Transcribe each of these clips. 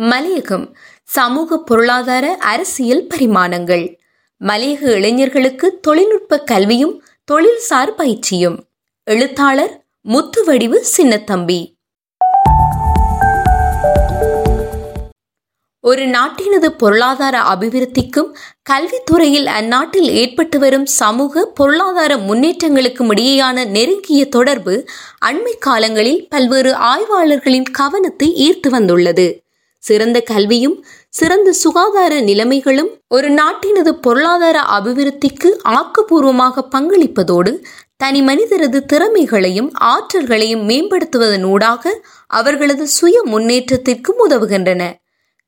மலையகம் சமூக பொருளாதார அரசியல் பரிமாணங்கள். மலையக இளைஞர்களுக்கு தொழில்நுட்ப கல்வியும் தொழில்சார் பயிற்சியும். எழுத்தாளர் முத்துவடிவு சின்னத்தம்பி. ஒரு நாட்டினது பொருளாதார அபிவிருத்திக்கும் கல்வித்துறையில் அந்நாட்டில் ஏற்பட்டு வரும் சமூக பொருளாதார முன்னேற்றங்களுக்கும் இடையேயான நெருங்கிய தொடர்பு அண்மை காலங்களில் பல்வேறு ஆய்வாளர்களின் கவனத்தை ஈர்த்து வந்துள்ளது. சிறந்த கல்வியும் சிறந்த சுகாதார நிலைமைகளும் ஒரு நாட்டினது பொருளாதார அபிவிருத்திக்கு ஆக்கப்பூர்வமாக பங்களிப்பதோடு தனி மனிதரது திறமைகளையும் ஆற்றல்களையும் மேம்படுத்துவதனூடாக அவர்களது சுய முன்னேற்றத்திற்கும் உதவுகின்றன.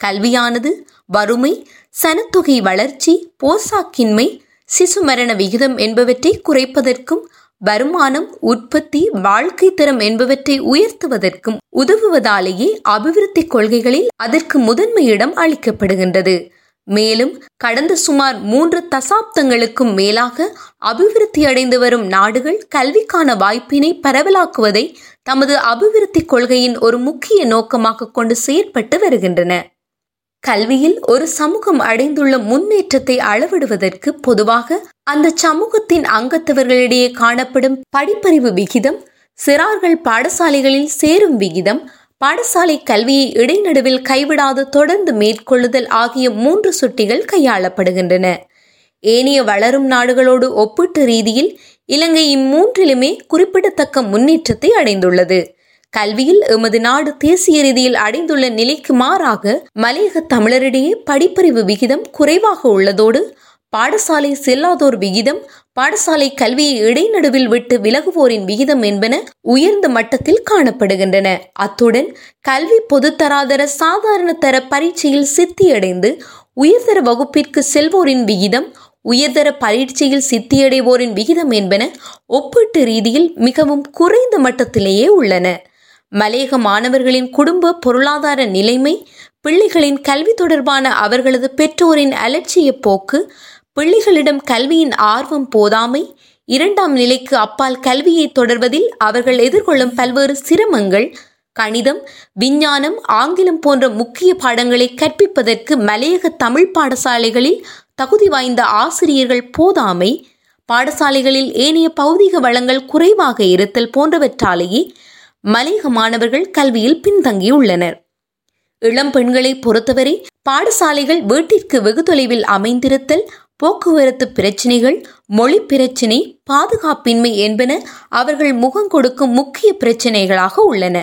கல்வியானது வறுமை சனத்தொகை வளர்ச்சி போசாக்கின்மை சிசு மரண விகிதம் என்பவற்றை குறைப்பதற்கும் வருமானம் உற்பத்தி வாழ்க்கை தரம் என்பவற்றை உயர்த்துவதற்கும் உதவுவதாலேயே அபிவிருத்தி கொள்கைகளில் அதற்கு முதன்மையிடம் அளிக்கப்படுகின்றது. மேலும் கடந்த சுமார் மூன்று தசாப்தங்களுக்கும் மேலாக அபிவிருத்தி அடைந்து வரும் நாடுகள் கல்விக்கான வாய்ப்பினை பரவலாக்குவதை தமது அபிவிருத்தி கொள்கையின் ஒரு முக்கிய நோக்கமாக கொண்டு செயற்பட்டு வருகின்றன. கல்வியில் ஒரு சமூகம் அடைந்துள்ள முன்னேற்றத்தை அளவிடுவதற்கு பொதுவாக அந்த சமூகத்தின் அங்கத்தவர்களிடையே காணப்படும் படிப்பறிவு விகிதம் சிறார்கள் பாடசாலைகளில் சேரும் விகிதம் பாடசாலை கல்வியை இடைநடுவில் கைவிடாது தொடர்ந்து மேற்கொள்ளுதல் ஆகிய மூன்று சுட்டிகள் கையாளப்படுகின்றன. ஏனைய வளரும் நாடுகளோடு ஒப்பீட்டு ரீதியில் இலங்கை இம்மூன்றிலுமே குறிப்பிடத்தக்க முன்னேற்றத்தை அடைந்துள்ளது. கல்வியில் எமது நாடு தேசிய ரீதியில் அடைந்துள்ள நிலைக்கு மாறாக மலையக தமிழரிடையே படிப்பறிவு விகிதம் குறைவாக உள்ளதோடு பாடசாலை செல்லாதோர் விகிதம் பாடசாலை கல்வியை இடைநடுவில் விட்டு விலகுவோரின் விகிதம் என்பன உயர்ந்த மட்டத்தில் காணப்படுகின்றன. அத்துடன் கல்வி பொதுத்தராதர சாதாரண தர பரீட்சையில் சித்தியடைந்து உயர்தர வகுப்பிற்கு செல்வோரின் விகிதம் உயர்தர பரீட்சையில் சித்தியடைவோரின் விகிதம் என்பன ஒப்பீட்டு ரீதியில் மிகவும் குறைந்த மட்டத்திலேயே உள்ளன. மலையக மாணவர்களின் குடும்ப பொருளாதார நிலைமை பிள்ளைகளின் கல்வி தொடர்பான அவர்களது பெற்றோரின் அலட்சிய போக்கு பிள்ளைகளிடம் கல்வியின் ஆர்வம் போதாமை இரண்டாம் நிலைக்கு அப்பால் கல்வியை தொடர்வதில் அவர்கள் எதிர்கொள்ளும் பல்வேறு சிரமங்கள் கணிதம் விஞ்ஞானம் ஆங்கிலம் போன்ற முக்கிய பாடங்களை கற்பிப்பதற்கு மலையக தமிழ் பாடசாலைகளில் தகுதி வாய்ந்த ஆசிரியர்கள் போதாமை பாடசாலைகளில் ஏனைய பௌதிக வளங்கள் குறைவாக இருத்தல் போன்றவற்றாலேயே மலையக மாணவர்கள் கல்வியில் பின்தங்கியுள்ளனர். இளம் பெண்களை பொறுத்தவரை பாடசாலைகள் வீட்டிற்கு வெகு தொலைவில் அமைந்திருத்தல் போக்குவரத்து பிரச்சினைகள் மொழி பிரச்சினை பாதுகாப்பின்மை என்பன அவர்கள் முகம் கொடுக்கும் முக்கிய பிரச்சினைகளாக உள்ளன.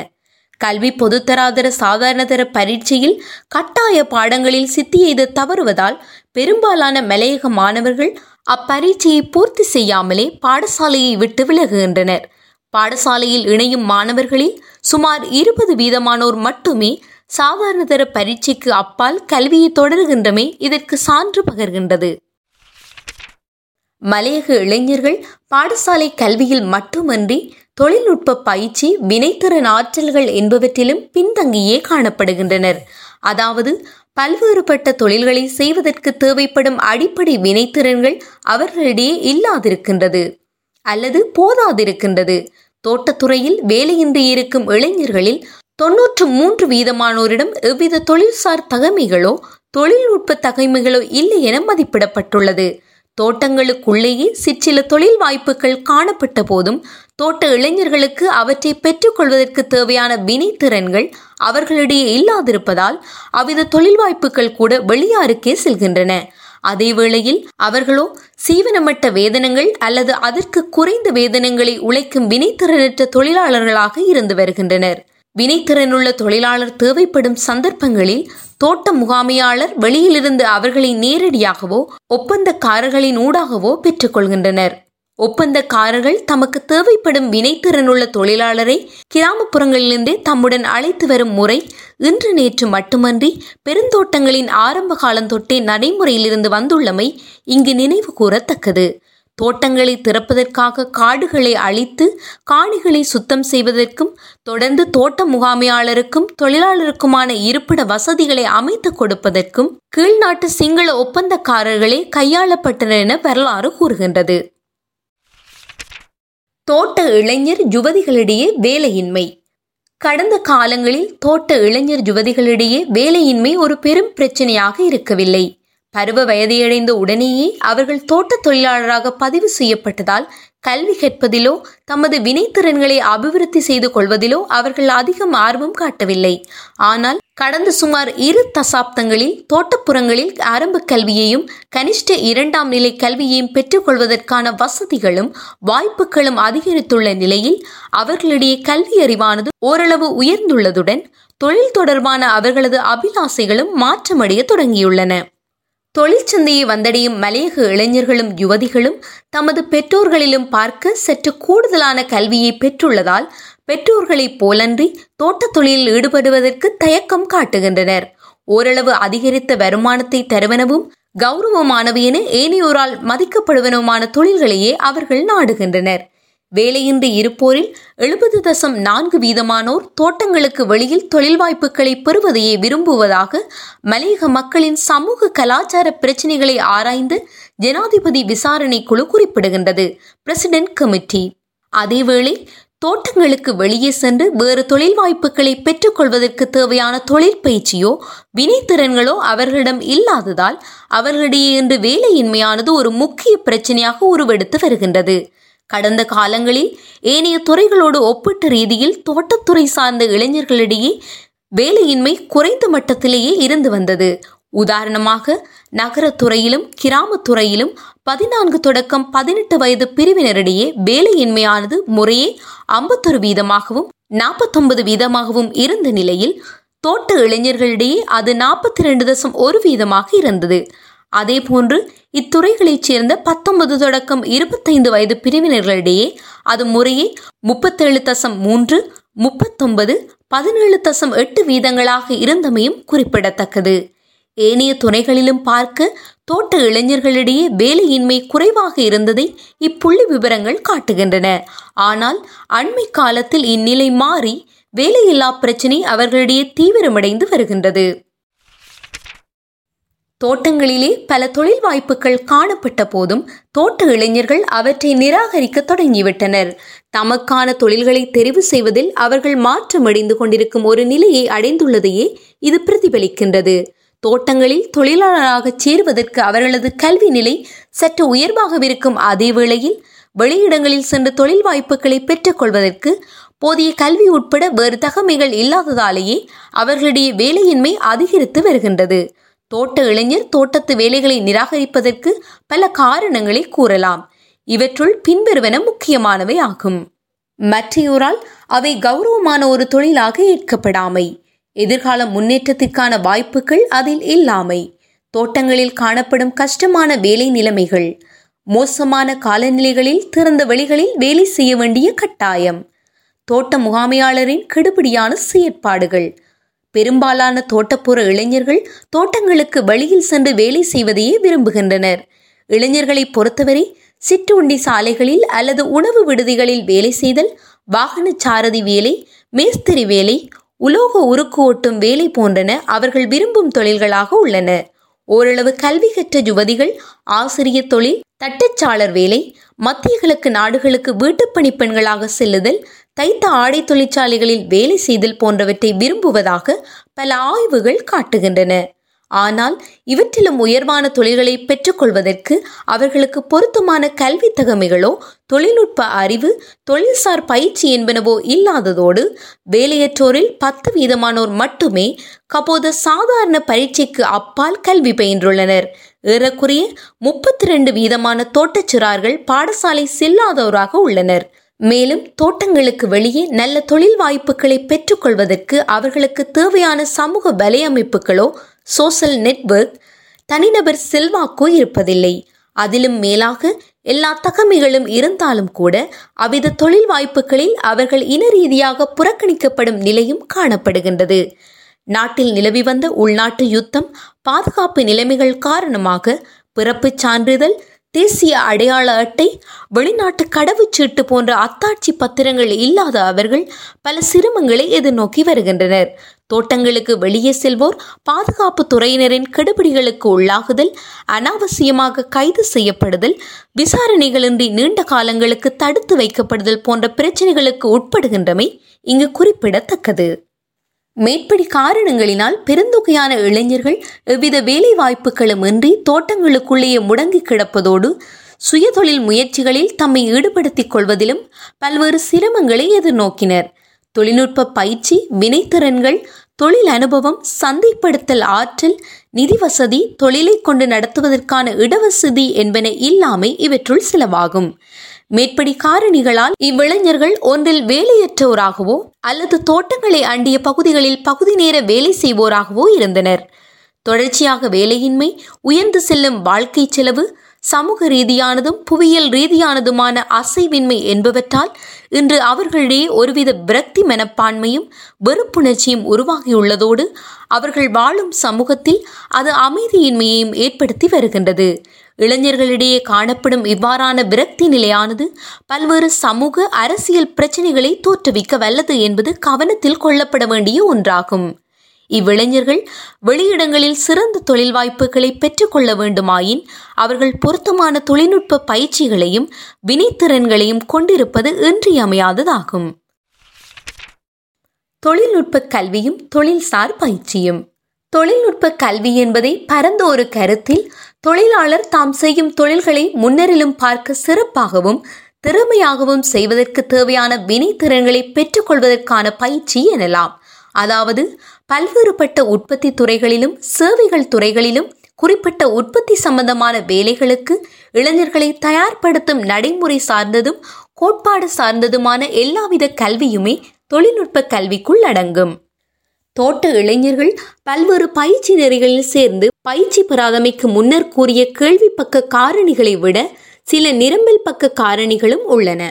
கல்வி பொதுத்தராதர சாதாரணதர பரீட்சையில் கட்டாய பாடங்களில் சித்தி எய்த தவறுவதால் பெரும்பாலான மலையக மாணவர்கள் அப்பரீட்சையை பூர்த்தி செய்யாமலே பாடசாலையை விட்டு விலகுகின்றனர். பாடசாலையில் இணையும் மாணவர்களில் சுமார் இருபது வீதமானோர் மட்டுமே சாதாரணதர பரீட்சைக்கு அப்பால் கல்வியை தொடர்கின்றமே இதற்கு சான்று பகர்கின்றது. மலையக இளைஞர்கள் பாடசாலை கல்வியில் மட்டுமன்றி தொழில்நுட்ப பயிற்சி வினைத்திறன் ஆற்றல்கள் என்பவற்றிலும் பின்தங்கியே காணப்படுகின்றனர். அதாவது பல்வேறுபட்ட தொழில்களை செய்வதற்கு தேவைப்படும் அடிப்படை வினைத்திறன்கள் அவர்களிடையே இல்லாதிருக்கின்றது அல்லது போதாதிருக்கின்றது. தோட்டத்துறையில் வேலையின்றி இருக்கும் இளைஞர்களில் தொன்னூற்று மூன்று வீதமானோரிடம் எவ்வித தொழில்சார் தகமைகளோ தொழில்நுட்ப தகைமைகளோ இல்லை என மதிப்பிடப்பட்டுள்ளது. தோட்டங்களுக்குள்ளேயே சிற்சில தொழில் வாய்ப்புகள் காணப்பட்ட போதும் தோட்ட இளைஞர்களுக்கு அவற்றை பெற்றுக்கொள்வதற்கு தேவையான வினைத்திறன்கள் அவர்களிடையே இல்லாதிருப்பதால் அவ்வித தொழில் வாய்ப்புகள் கூட வெளியாருக்கே செல்கின்றன. அதே வேளையில் அவர்களோ சீவனமட்ட வேதனங்கள் அல்லது அதற்கு குறைந்த வேதனங்களை உழைக்கும் வினைத்திறனற்ற தொழிலாளர்களாக இருந்து வருகின்றனர். வினைத்திறனுள்ள தொழிலாளர் தேவைப்படும் சந்தர்ப்பங்களில் தோட்ட முகாமையாளர் வெளியிலிருந்து அவர்களை நேரடியாகவோ ஒப்பந்தக்காரர்களின் ஊடாகவோ பெற்றுக்கொள்கின்றனர் ஒப்பந்தக்காரர்கள் தமக்கு தேவைப்படும் வினைத்திறனுள்ள தொழிலாளரை கிராமப்புறங்களிலிருந்தே தம்முடன் அழைத்து வரும் முறை இன்று நேற்று மட்டுமன்றி பெருந்தோட்டங்களின் ஆரம்ப காலம் தொட்டே நடைமுறையிலிருந்து வந்துள்ளமை இங்கு நினைவு கூறத்தக்கது. தோட்டங்களை திறப்பதற்காக காடுகளை அழித்து காணிகளை சுத்தம் செய்வதற்கும் தொடர்ந்து தோட்ட முகாமையாளருக்கும் தொழிலாளருக்குமான இருப்பிட வசதிகளை அமைத்துக் கொடுப்பதற்கும் கீழ்நாட்டு சிங்கள ஒப்பந்தக்காரர்களே கையாளப்பட்டனர் என வரலாறு கூறுகின்றது. தோட்ட இளைஞர் யுவதிகளிடையே வேலையின்மை. கடந்த காலங்களில் தோட்ட இளைஞர் யுவதிகளிடையே வேலையின்மை ஒரு பெரும் பிரச்சனையாக இருக்கவில்லை. பருவ வயதையடைந்த உடனேயே அவர்கள் தோட்ட தொழிலாளராக பதிவு செய்யப்பட்டதால் கல்வி கற்பதிலோ தமது வினைத்திறன்களை அபிவிருத்தி செய்து கொள்வதிலோ அவர்கள் அதிகம் ஆர்வம் காட்டவில்லை. ஆனால் கடந்த சுமார் இரு தசாப்தங்களில் தோட்டப்புறங்களில் ஆரம்ப கல்வியையும் கனிஷ்ட இரண்டாம் நிலை கல்வியையும் பெற்றுக்கொள்வதற்கான வசதிகளும் வாய்ப்புகளும் அதிகரித்துள்ள நிலையில் அவர்களிடையே கல்வி அறிவானது ஓரளவு உயர்ந்துள்ளதுடன் தொழில் தொடர்பான அவர்களது அபிலாசைகளும் மாற்றமடைய தொடங்கியுள்ளன. தொழிற்சந்தையை வந்தடையும் மலையக இளைஞர்களும் யுவதிகளும் தமது பெற்றோர்களிலும் பார்க்க சற்று கூடுதலான கல்வியை பெற்றுள்ளதால் பெற்றோர்களைப் போலன்றி தோட்டத் தொழிலில் ஈடுபடுவதற்கு தயக்கம் காட்டுகின்றனர். ஓரளவு அதிகரித்த வருமானத்தை தருவனவும் கௌரவமானவை என ஏனையோரால் மதிக்கப்படுவனவுமான தொழில்களையே அவர்கள் நாடுகின்றனர். வேலையின்றி இருப்போரில் எழுபது தசம் நான்கு வீதமானோர் தோட்டங்களுக்கு வெளியில் தொழில் வாய்ப்புகளை பெறுவதையே விரும்புவதாக மலையக மக்களின் சமூக கலாச்சார பிரச்சினைகளை ஆராய்ந்து ஜனாதிபதி விசாரணை குழு குறிப்பிடுகின்றது. President committee. அதேவேளை தோட்டங்களுக்கு வெளியே சென்று வேறு தொழில் வாய்ப்புகளை பெற்றுக்கொள்வதற்கு தேவையான தொழில் பயிற்சியோ வினைத்திறன்களோ அவர்களிடம் இல்லாததால் அவர்களிடையே இன்று வேலையின்மையானது ஒரு முக்கிய பிரச்சனையாக உருவெடுத்து வருகின்றது. கடந்த காலங்களில் ஏனைய துறைகளோடு ஒப்பிட்ட ரீதியில் தோட்டத்துறை சார்ந்த இளைஞர்களிடையே வேலையின்மை குறைந்த மட்டத்திலேயே இருந்து வந்தது. உதாரணமாக நகரத்துறையிலும் கிராமத்துறையிலும் பதினான்கு தொடக்கம் பதினெட்டு வயது பிரிவினரிடையே வேலையின்மையானது முறையே ஐம்பத்தொரு வீதமாகவும் நாற்பத்தொன்பது வீதமாகவும் இருந்த நிலையில் தோட்ட இளைஞர்களிடையே அது நாற்பத்தி ரெண்டு தசம் ஒரு வீதமாக இருந்தது. அதேபோன்று இத்துறைகளைச் சேர்ந்த பத்தொன்பது தொடக்கம் இருபத்தைந்து வயது பிரிவினர்களிடையே அது முறையே முப்பத்தேழு தசம் மூன்று முப்பத்தொன்பது பதினேழு தசம் எட்டு வீதங்களாக இருந்தமையும் குறிப்பிடத்தக்கது. ஏனைய துறைகளிலும் பார்க்க தோட்ட இளைஞர்களிடையே வேலையின்மை குறைவாக இருந்ததை இப்புள்ளி விவரங்கள் காட்டுகின்றன. ஆனால் அண்மை காலத்தில் இந்நிலை மாறி வேலையில்லா பிரச்சினை அவர்களிடையே தீவிரமடைந்து வருகின்றது. தோட்டங்களிலே பல தொழில் வாய்ப்புகள் காணப்பட்ட போதும் தோட்ட இளைஞர்கள் அவற்றை நிராகரிக்க தொடங்கிவிட்டனர். தமக்கான தொழில்களை தெரிவு செய்வதில் அவர்கள் மாற்றமடைந்து கொண்டிருக்கும் ஒரு நிலையை அடைந்துள்ளதையே இது பிரதிபலிக்கின்றது. தோட்டங்களில் தொழிலாளராக சேருவதற்கு அவர்களது கல்வி நிலை சற்று உயர்வாகவிருக்கும் அதே வேளையில் வெளியிடங்களில் சென்று தொழில் வாய்ப்புகளை பெற்றுக்கொள்வதற்கு போதிய கல்வி உட்பட வேறு தகமைகள் இல்லாததாலேயே அவர்களுடைய வேலையின்மை அதிகரித்து வருகின்றது. தோட்ட இளைஞர் தோட்டத்து வேலைகளை நிராகரிப்பதற்கு பல காரணங்களை கூறலாம். இவற்றுள் பின்வருவன முக்கியமானவை ஆகும். மற்றையோரால் அவை கௌரவமான ஒரு தொழிலாக ஏற்கப்படாமை. எதிர்கால முன்னேற்றத்திற்கான வாய்ப்புகள் அதில் இல்லாமை. தோட்டங்களில் காணப்படும் கஷ்டமான வேலை நிலைமைகள். மோசமான காலநிலைகளில் திறந்த வெளிகளில் வேலை செய்ய வேண்டிய கட்டாயம். தோட்ட முகாமையாளரின் கெடுபிடியான செயற்பாடுகள். பெரும்பாலான தோட்டப்புற இளைஞர்கள் தோட்டங்களுக்கு வெளியில் சென்று வேலை செய்வதையே விரும்புகின்றனர். இளைஞர்களை பொறுத்தவரை சிற்றுண்டி சாலைகளில் அல்லது உணவு விடுதிகளில் வேலை செய்தல் வாகன சாரதி வேலை மேஸ்திரி வேலை உலோக உருக்கு ஓட்டும் வேலை போன்றன அவர்கள் விரும்பும் தொழில்களாக உள்ளன. ஓரளவு கல்வி கற்ற யுவதிகள் ஆசிரியர் தொழில் தட்டச்சாளர் வேலை மத்திய கிழக்கு நாடுகளுக்கு வீட்டுப்பணி பெண்களாக செல்லுதல் தைத்த ஆடை தொழிற்சாலைகளில் வேலை செய்தல் போன்றவற்றை விரும்புவதாக பல ஆய்வுகள் காட்டுகின்றன. ஆனால் இவற்றிலும் உயர்வான தொழில்களை பெற்றுக்கொள்வதற்கு அவர்களுக்கு பொருத்தமான கல்வி தகமைகளோ தொழில்நுட்ப அறிவு தொழில்சார் பயிற்சி என்பனவோ இல்லாததோடு வேலையற்றோரில் பத்து வீதமானோர் மட்டுமே கபோத சாதாரண பரீட்சைக்கு அப்பால் கல்வி பயின்றுள்ளனர். ஏறக்குறைய முப்பத்தி ரெண்டு வீதமான தோட்டச்சிறார்கள் பாடசாலை செல்லாதோராக உள்ளனர். மேலும் தோட்டங்களுக்கு வெளியே நல்ல தொழில் வாய்ப்புகளை பெற்றுக்கொள்வதற்கு அவர்களுக்கு தேவையான சமூக வலையமைப்புகளோ சோசல் நெட்வொர்க் தனிநபர் செல்வாக்கோ இருப்பதில்லை. அதிலும் மேலாக எல்லா தகமைகளும் இருந்தாலும் கூட அவ்வித தொழில் வாய்ப்புகளில் அவர்கள் இன ரீதியாக புறக்கணிக்கப்படும் நிலையும் காணப்படுகின்றது. நாட்டில் நிலவி வந்த உள்நாட்டு யுத்தம் பாதுகாப்பு நிலைமைகள் காரணமாக பிறப்புச் சான்றிதழ் தேசிய அடையாள அட்டை வெளிநாட்டு கடவுச்சீட்டு போன்ற அத்தாட்சி பத்திரங்கள் இல்லாத அவர்கள் பல சிரமங்களை எதிர்நோக்கி வருகின்றனர். தோட்டங்களுக்கு வெளியே செல்வோர் பாதுகாப்பு துறையினரின் கெடுபிடிகளுக்கு உள்ளாகுதல் அனாவசியமாக கைது செய்யப்படுதல் விசாரணைகளின்றி நீண்ட காலங்களுக்கு தடுத்து வைக்கப்படுதல் போன்ற பிரச்சனைகளுக்கு உட்படுகின்றமை இங்கு குறிப்பிடத்தக்கது. மேற்படி காரணங்களினால் பெருந்தொகையான இளைஞர்கள் எவ்வித வேலை வாய்ப்புகளும் இன்றி தோட்டங்களுக்குள்ளேயே முடங்கி கிடப்பதோடு சுயதொழில் முயற்சிகளில் தம்மை ஈடுபடுத்திக் கொள்வதிலும் பல்வேறு சிரமங்களை எதிர்நோக்கினர். தொழில்நுட்ப பயிற்சி வினைத்திறன்கள் தொழில் அனுபவம் சந்தைப்படுத்தல் ஆற்றல் நிதி வசதி தொழிலை கொண்டு நடத்துவதற்கான இடவசதி என்பன இல்லாமை இவற்றுள் சிலவாகும். மேற்படி காரணிகளால் இவ்விளைஞர்கள் ஒன்றில் வேலையற்றோராகவோ அல்லது தோட்டங்களை அண்டிய பகுதிகளில் பகுதி நேர வேலை செய்வோராகவோ இருந்தனர். தொடர்ச்சியாக வேலையின்மை உயர்ந்து செல்லும் வாழ்க்கை செலவு சமூக ரீதியானதும் புவியியல் ரீதியானதுமான அசைவின்மை என்பவற்றால் இன்று அவர்களிடையே ஒருவித விரக்தி மனப்பான்மையும் வெறுப்புணர்ச்சியும் உருவாகியுள்ளதோடு அவர்கள் வாழும் சமூகத்தில் அது அமைதியின்மையையும் ஏற்படுத்தி வருகின்றது. இளைஞர்களிடையே காணப்படும் இவ்வாறான விரக்தி நிலையானது பல்வேறு சமூக அரசியல் பிரச்சனைகளை தோற்றுவிக்க வல்லது என்பது கவனத்தில் கொள்ளப்பட வேண்டிய ஒன்றாகும். இவ்விளைஞர்கள் வெளியிடங்களில் சிறந்த தொழில் வாய்ப்புகளை பெற்றுக்கொள்ள வேண்டுமாயின் அவர்கள் பொருத்தமான தொழில்நுட்ப பயிற்சிகளையும் வினைத்திறன்களையும் கொண்டிருப்பது இன்றியமையாததாகும். தொழில்நுட்ப கல்வியும் தொழில்சார் பயிற்சியும். தொழில்நுட்ப கல்வி என்பதை பரந்த ஒரு கருத்தில் தொழிலாளர் தாம் செய்யும் தொழில்களை முன்னரிலும் பார்க்க சிறப்பாகவும் திறமையாகவும் செய்வதற்கு தேவையான வினைத்திறன்களை பெற்றுக்கொள்வதற்கான பயிற்சி எனலாம். அதாவது பல்வேறுபட்ட உற்பத்தி துறைகளிலும் சேவைகள் துறைகளிலும் குறிப்பிட்ட உற்பத்தி சம்பந்தமான வேலைகளுக்கு இளைஞர்களை தயார்படுத்தும் நடைமுறை சார்ந்ததும் கோட்பாடு சார்ந்ததுமான எல்லாவித கல்வியுமே தொழில்நுட்ப கல்விக்குள் அடங்கும். தோட்ட இளைஞர்கள் பல்வேறு பயிற்சி நெறிகளில் சேர்ந்து பயிற்சி பெறாதமைக்கு முன்னர் கூறிய கேள்வி பக்க காரணிகளை விட சில நிரம்பல் பக்க காரணிகளும் உள்ளன.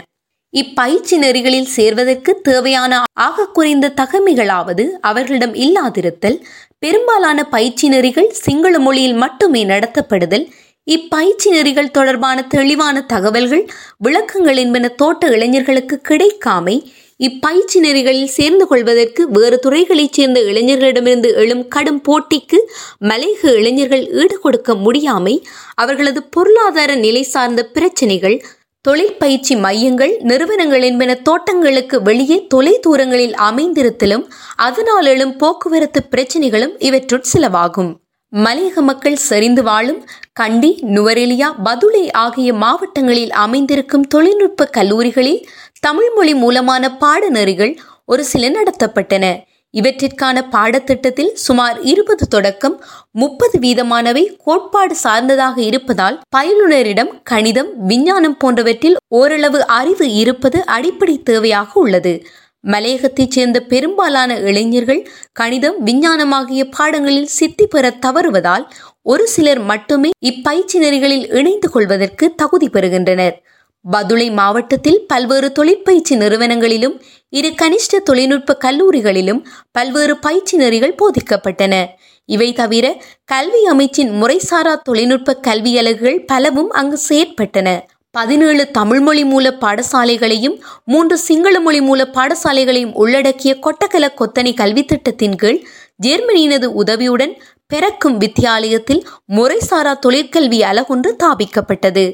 இப்பயிற்சி நெறிகளில் சேர்வதற்கு தேவையான ஆக குறைந்த தகமைகளாவது அவர்களிடம் இல்லாதிருத்தல் பெரும்பாலான பயிற்சி நெறிகள் சிங்கள மொழியில் மட்டுமே நடத்தப்படுதல் இப்பயிற்சி நெறிகள் தொடர்பான தெளிவான தகவல்கள் விளக்கங்கள் என்பன தோட்ட இளைஞர்களுக்கு கிடைக்காமை இப்பயிற்சி நெறிகளில் சேர்ந்து கொள்வதற்கு வேறு துறைகளைச் சேர்ந்த இளைஞர்களிடமிருந்து எழும் கடும் போட்டிக்கு மலையக இளைஞர்கள் ஈடு கொடுக்க முடியாமை அவர்களது பொருளாதார நிலை சார்ந்த பிரச்சனைகள் தொழிற்பயிற்சி மையங்கள் நிறுவனங்கள் என்பன தோட்டங்களுக்கு வெளியே தொலை தூரங்களில் அமைந்திருத்தலும் அதனால் எழும் போக்குவரத்து பிரச்சனைகளும் இவற்றுள் சிலவாகும். மலையக மக்கள் செறிந்து வாழும் கண்டி நுவரெலியா பதுளை ஆகிய மாவட்டங்களில் அமைந்திருக்கும் தொழில்நுட்ப கல்லூரிகளில் தமிழ் மொழி மூலமான பாடநெறிகள் ஒரு சில நடத்தப்பட்டன. இவற்றிற்கான பாடத்திட்டத்தில் சுமார் இருபது தொடக்கம் முப்பது வீதமானவை கோட்பாடு சார்ந்ததாக இருப்பதால் பயிலுனரிடம் கணிதம் விஞ்ஞானம் போன்றவற்றில் ஓரளவு அறிவு இருப்பது அடிப்படை தேவையாக உள்ளது. மலையகத்தைச் சேர்ந்த பெரும்பாலான இளைஞர்கள் கணிதம் விஞ்ஞானம் ஆகிய பாடங்களில் சித்தி பெற தவறுவதால் ஒரு சிலர் மட்டுமே இப்பயிற்சி நெறிகளில் இணைந்து கொள்வதற்கு தகுதி பெறுகின்றனர். பதுளை மாவட்டத்தில் பல்வேறு தொழிற்பயிற்சி நிறுவனங்களிலும் இரு கனிஷ்ட தொழில்நுட்ப கல்லூரிகளிலும் பல்வேறு பயிற்சி நெறிகள் போதிக்கப்பட்டன. இவை தவிர கல்வி அமைச்சின் முறைசாரா தொழில்நுட்ப கல்வி அலகுகள் பலவும் அங்கு செயற்பட்டன. பதினேழு தமிழ்மொழி மூல பாடசாலைகளையும் மூன்று சிங்கள மொழி மூல பாடசாலைகளையும் உள்ளடக்கிய கொட்டக்கல கொத்தனை கல்வி திட்டத்தின் கீழ் ஜெர்மனியினது உதவியுடன் பெறக்கும் வித்தியாலயத்தில் முறைசாரா தொழிற்கல்வி அலகொன்று தாபிக்கப்பட்டது.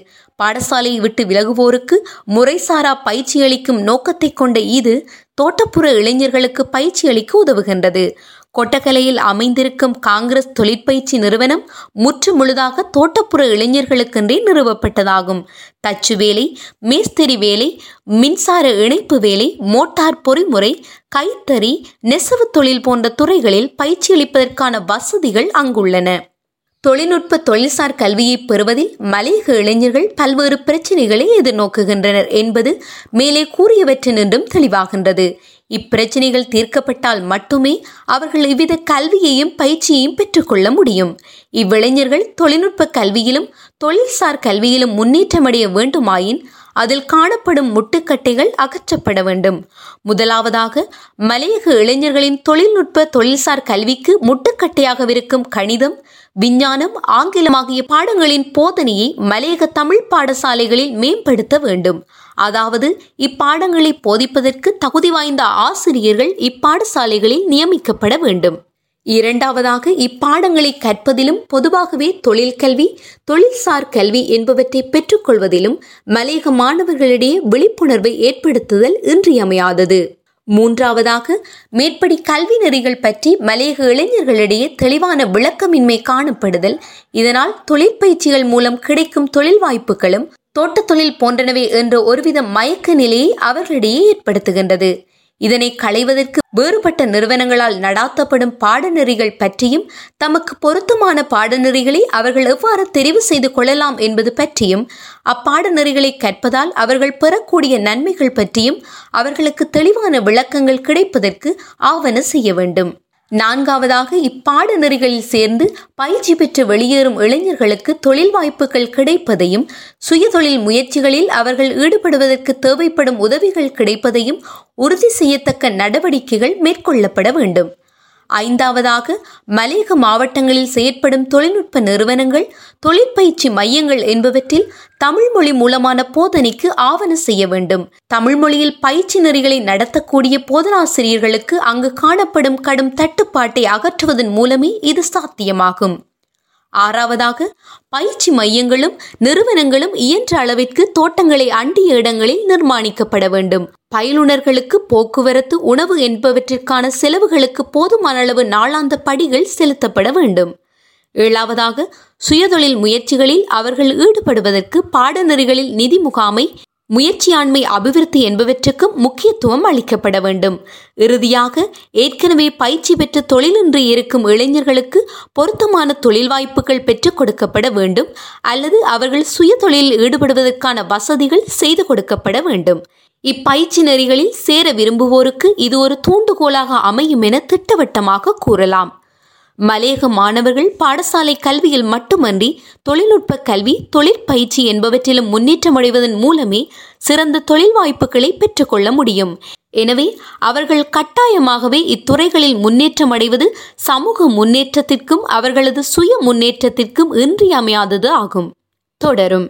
பாடசாலையை விட்டு விலகுவோருக்கு முறைசாரா பயிற்சி அளிக்கும் நோக்கத்தை கொண்ட இது தோட்டப்புற இளைஞர்களுக்கு பயிற்சி அளிக்க உதவுகின்றது. கொட்டக்கலையில் அமைந்திருக்கும் காங்கிரஸ் தொழிற்பயிற்சி நிறுவனம் முற்று முழுதாக தோட்டப்புற இளைஞர்களுக்கென்றே நிறுவப்பட்டதாகும். தச்சு வேலை மேஸ்திரி வேலை மின்சார இணைப்பு வேலை மோட்டார் பொறிமுறை கைத்தறி நெசவு தொழில் போன்ற துறைகளில் பயிற்சி அளிப்பதற்கான வசதிகள் அங்குள்ளன. தொழில்நுட்ப தொழில்சார் கல்வியை பெறுவதில் மலையக இளைஞர்கள் பல்வேறு பிரச்சனைகளை எதிர்நோக்குகின்றனர் என்பது மேலே கூறியவற்றினின்றும் தெளிவாகின்றது. இப்பிரச்சனைகள் தீர்க்கப்பட்டால் மட்டுமே அவர்கள் இவ்வித கல்வியையும் பயிற்சியையும் பெற்றுக்கொள்ள முடியும். இவ்விளைஞர்கள் தொழில்நுட்ப கல்வியிலும் தொழில்சார் கல்வியிலும் முன்னேற்றமடைய வேண்டுமாயின் அதில் காணப்படும் முட்டுக்கட்டைகள் அகற்றப்பட வேண்டும். முதலாவதாக மலையக இளைஞர்களின் தொழில்நுட்ப தொழில்சார் கல்விக்கு முட்டுக்கட்டையாகவிருக்கும் கணிதம் விஞ்ஞானம் ஆங்கிலம் ஆகிய பாடங்களின் போதனையை மலையக தமிழ் பாடசாலைகளில் மேம்படுத்த வேண்டும். அதாவது இப்பாடங்களை போதிப்பதற்கு தகுதி வாய்ந்த ஆசிரியர்கள் இப்பாடசாலைகளில் நியமிக்கப்பட வேண்டும். இரண்டாவதாக இப்பாடங்களை கற்பதிலும் பொதுவாகவே தொழிற்கல்வி தொழில்சார் கல்வி என்பவற்றை பெற்றுக்கொள்வதிலும் மலையக மாணவர்களிடையே விழிப்புணர்வை ஏற்படுத்துதல் இன்றியமையாதது. மூன்றாவதாக மேற்படி கல்வி நெறிகள் பற்றி மலையக இளைஞர்களிடையே தெளிவான விளக்கமின்மை காணப்படுதல் இதனால் தொழிற்பயிற்சிகள் மூலம் கிடைக்கும் தொழில் வாய்ப்புகளும் தோட்டத்தொழில் போன்றனவே என்ற ஒருவித மயக்க நிலையை அவர்களிடையே ஏற்படுத்துகின்றது. இதனை களைவதற்கு வேறுபட்ட நிறுவனங்களால் நடாத்தப்படும் பாடநெறிகள் பற்றியும் தமக்கு பொருத்தமான பாடநெறிகளை அவர்கள் எவ்வாறு தெரிவு செய்து கொள்ளலாம் என்பது பற்றியும் அப்பாடநெறிகளை கற்பதால் அவர்கள் பெறக்கூடிய நன்மைகள் பற்றியும் அவர்களுக்கு தெளிவான விளக்கங்கள் கிடைப்பதற்கு ஆவண செய்ய வேண்டும். நான்காவதாக இப்பாட நெறிகளில் சேர்ந்து பயிற்சி பெற்று வெளியேறும் இளைஞர்களுக்கு தொழில் வாய்ப்புகள் கிடைப்பதையும் சுயதொழில் முயற்சிகளில் அவர்கள் ஈடுபடுவதற்கு தேவைப்படும் உதவிகள் கிடைப்பதையும் உறுதி செய்யத்தக்க நடவடிக்கைகள் மேற்கொள்ளப்பட வேண்டும். ஐந்தாவதாக மலையக மாவட்டங்களில் செயற்படும் தொழில்நுட்ப நிறுவனங்கள் தொழிற்பயிற்சி மையங்கள் என்பவற்றில் தமிழ் மொழி மூலமான போதனைக்கு ஆவண செய்ய வேண்டும். தமிழ் மொழியில் பயிற்சி நெறிகளை நடத்தக்கூடிய போதனாசிரியர்களுக்கு அங்கு காணப்படும் கடும் தட்டுப்பாட்டை அகற்றுவதன் மூலமே இது சாத்தியமாகும். ஆறாவதாக பயிற்சி மையங்களும் நிறுவனங்களும் இயன்ற அளவிற்கு தோட்டங்களை அண்டிய இடங்களில் நிர்மாணிக்கப்பட வேண்டும். பயிலுனர்களுக்கு போக்குவரத்து உணவு என்பவற்றிற்கான செலவுகளுக்கு போதுமான அளவு நாளாந்த படிகள் செலுத்தப்பட வேண்டும். ஏழாவதாக சுயதொழில் முயற்சிகளில் அவர்கள் ஈடுபடுவதற்கு பாடநெறிகளில் நிதி முகாமை முயற்சியாண்மை அபிவிருத்தி என்பவற்றுக்கும் முக்கியத்துவம் அளிக்கப்பட வேண்டும். இறுதியாக ஏற்கனவே பயிற்சி பெற்ற தொழிலின்றி இருக்கும் இளைஞர்களுக்கு பொருத்தமான தொழில் வாய்ப்புகள் பெற்றுக் கொடுக்கப்பட வேண்டும். அல்லது அவர்கள் சுய தொழிலில் ஈடுபடுவதற்கான வசதிகள் செய்து கொடுக்கப்பட வேண்டும். இப்பயிற்சி நெறிகளில் சேர விரும்புவோருக்கு இது ஒரு தூண்டுகோலாக அமையும் என திட்டவட்டமாக கூறலாம். மலையக மாணவர்கள் பாடசாலை கல்வியில் மட்டுமன்றி தொழில்நுட்ப கல்வி தொழிற்பயிற்சி என்பவற்றிலும் முன்னேற்றம் அடைவதன் மூலமே சிறந்த தொழில் வாய்ப்புகளை பெற்றுக்கொள்ள முடியும். எனவே அவர்கள் கட்டாயமாகவே இத்துறைகளில் முன்னேற்றம் அடைவது சமூக முன்னேற்றத்திற்கும் அவர்களது சுய முன்னேற்றத்திற்கும் இன்றியமையாதது ஆகும். தொடரும்.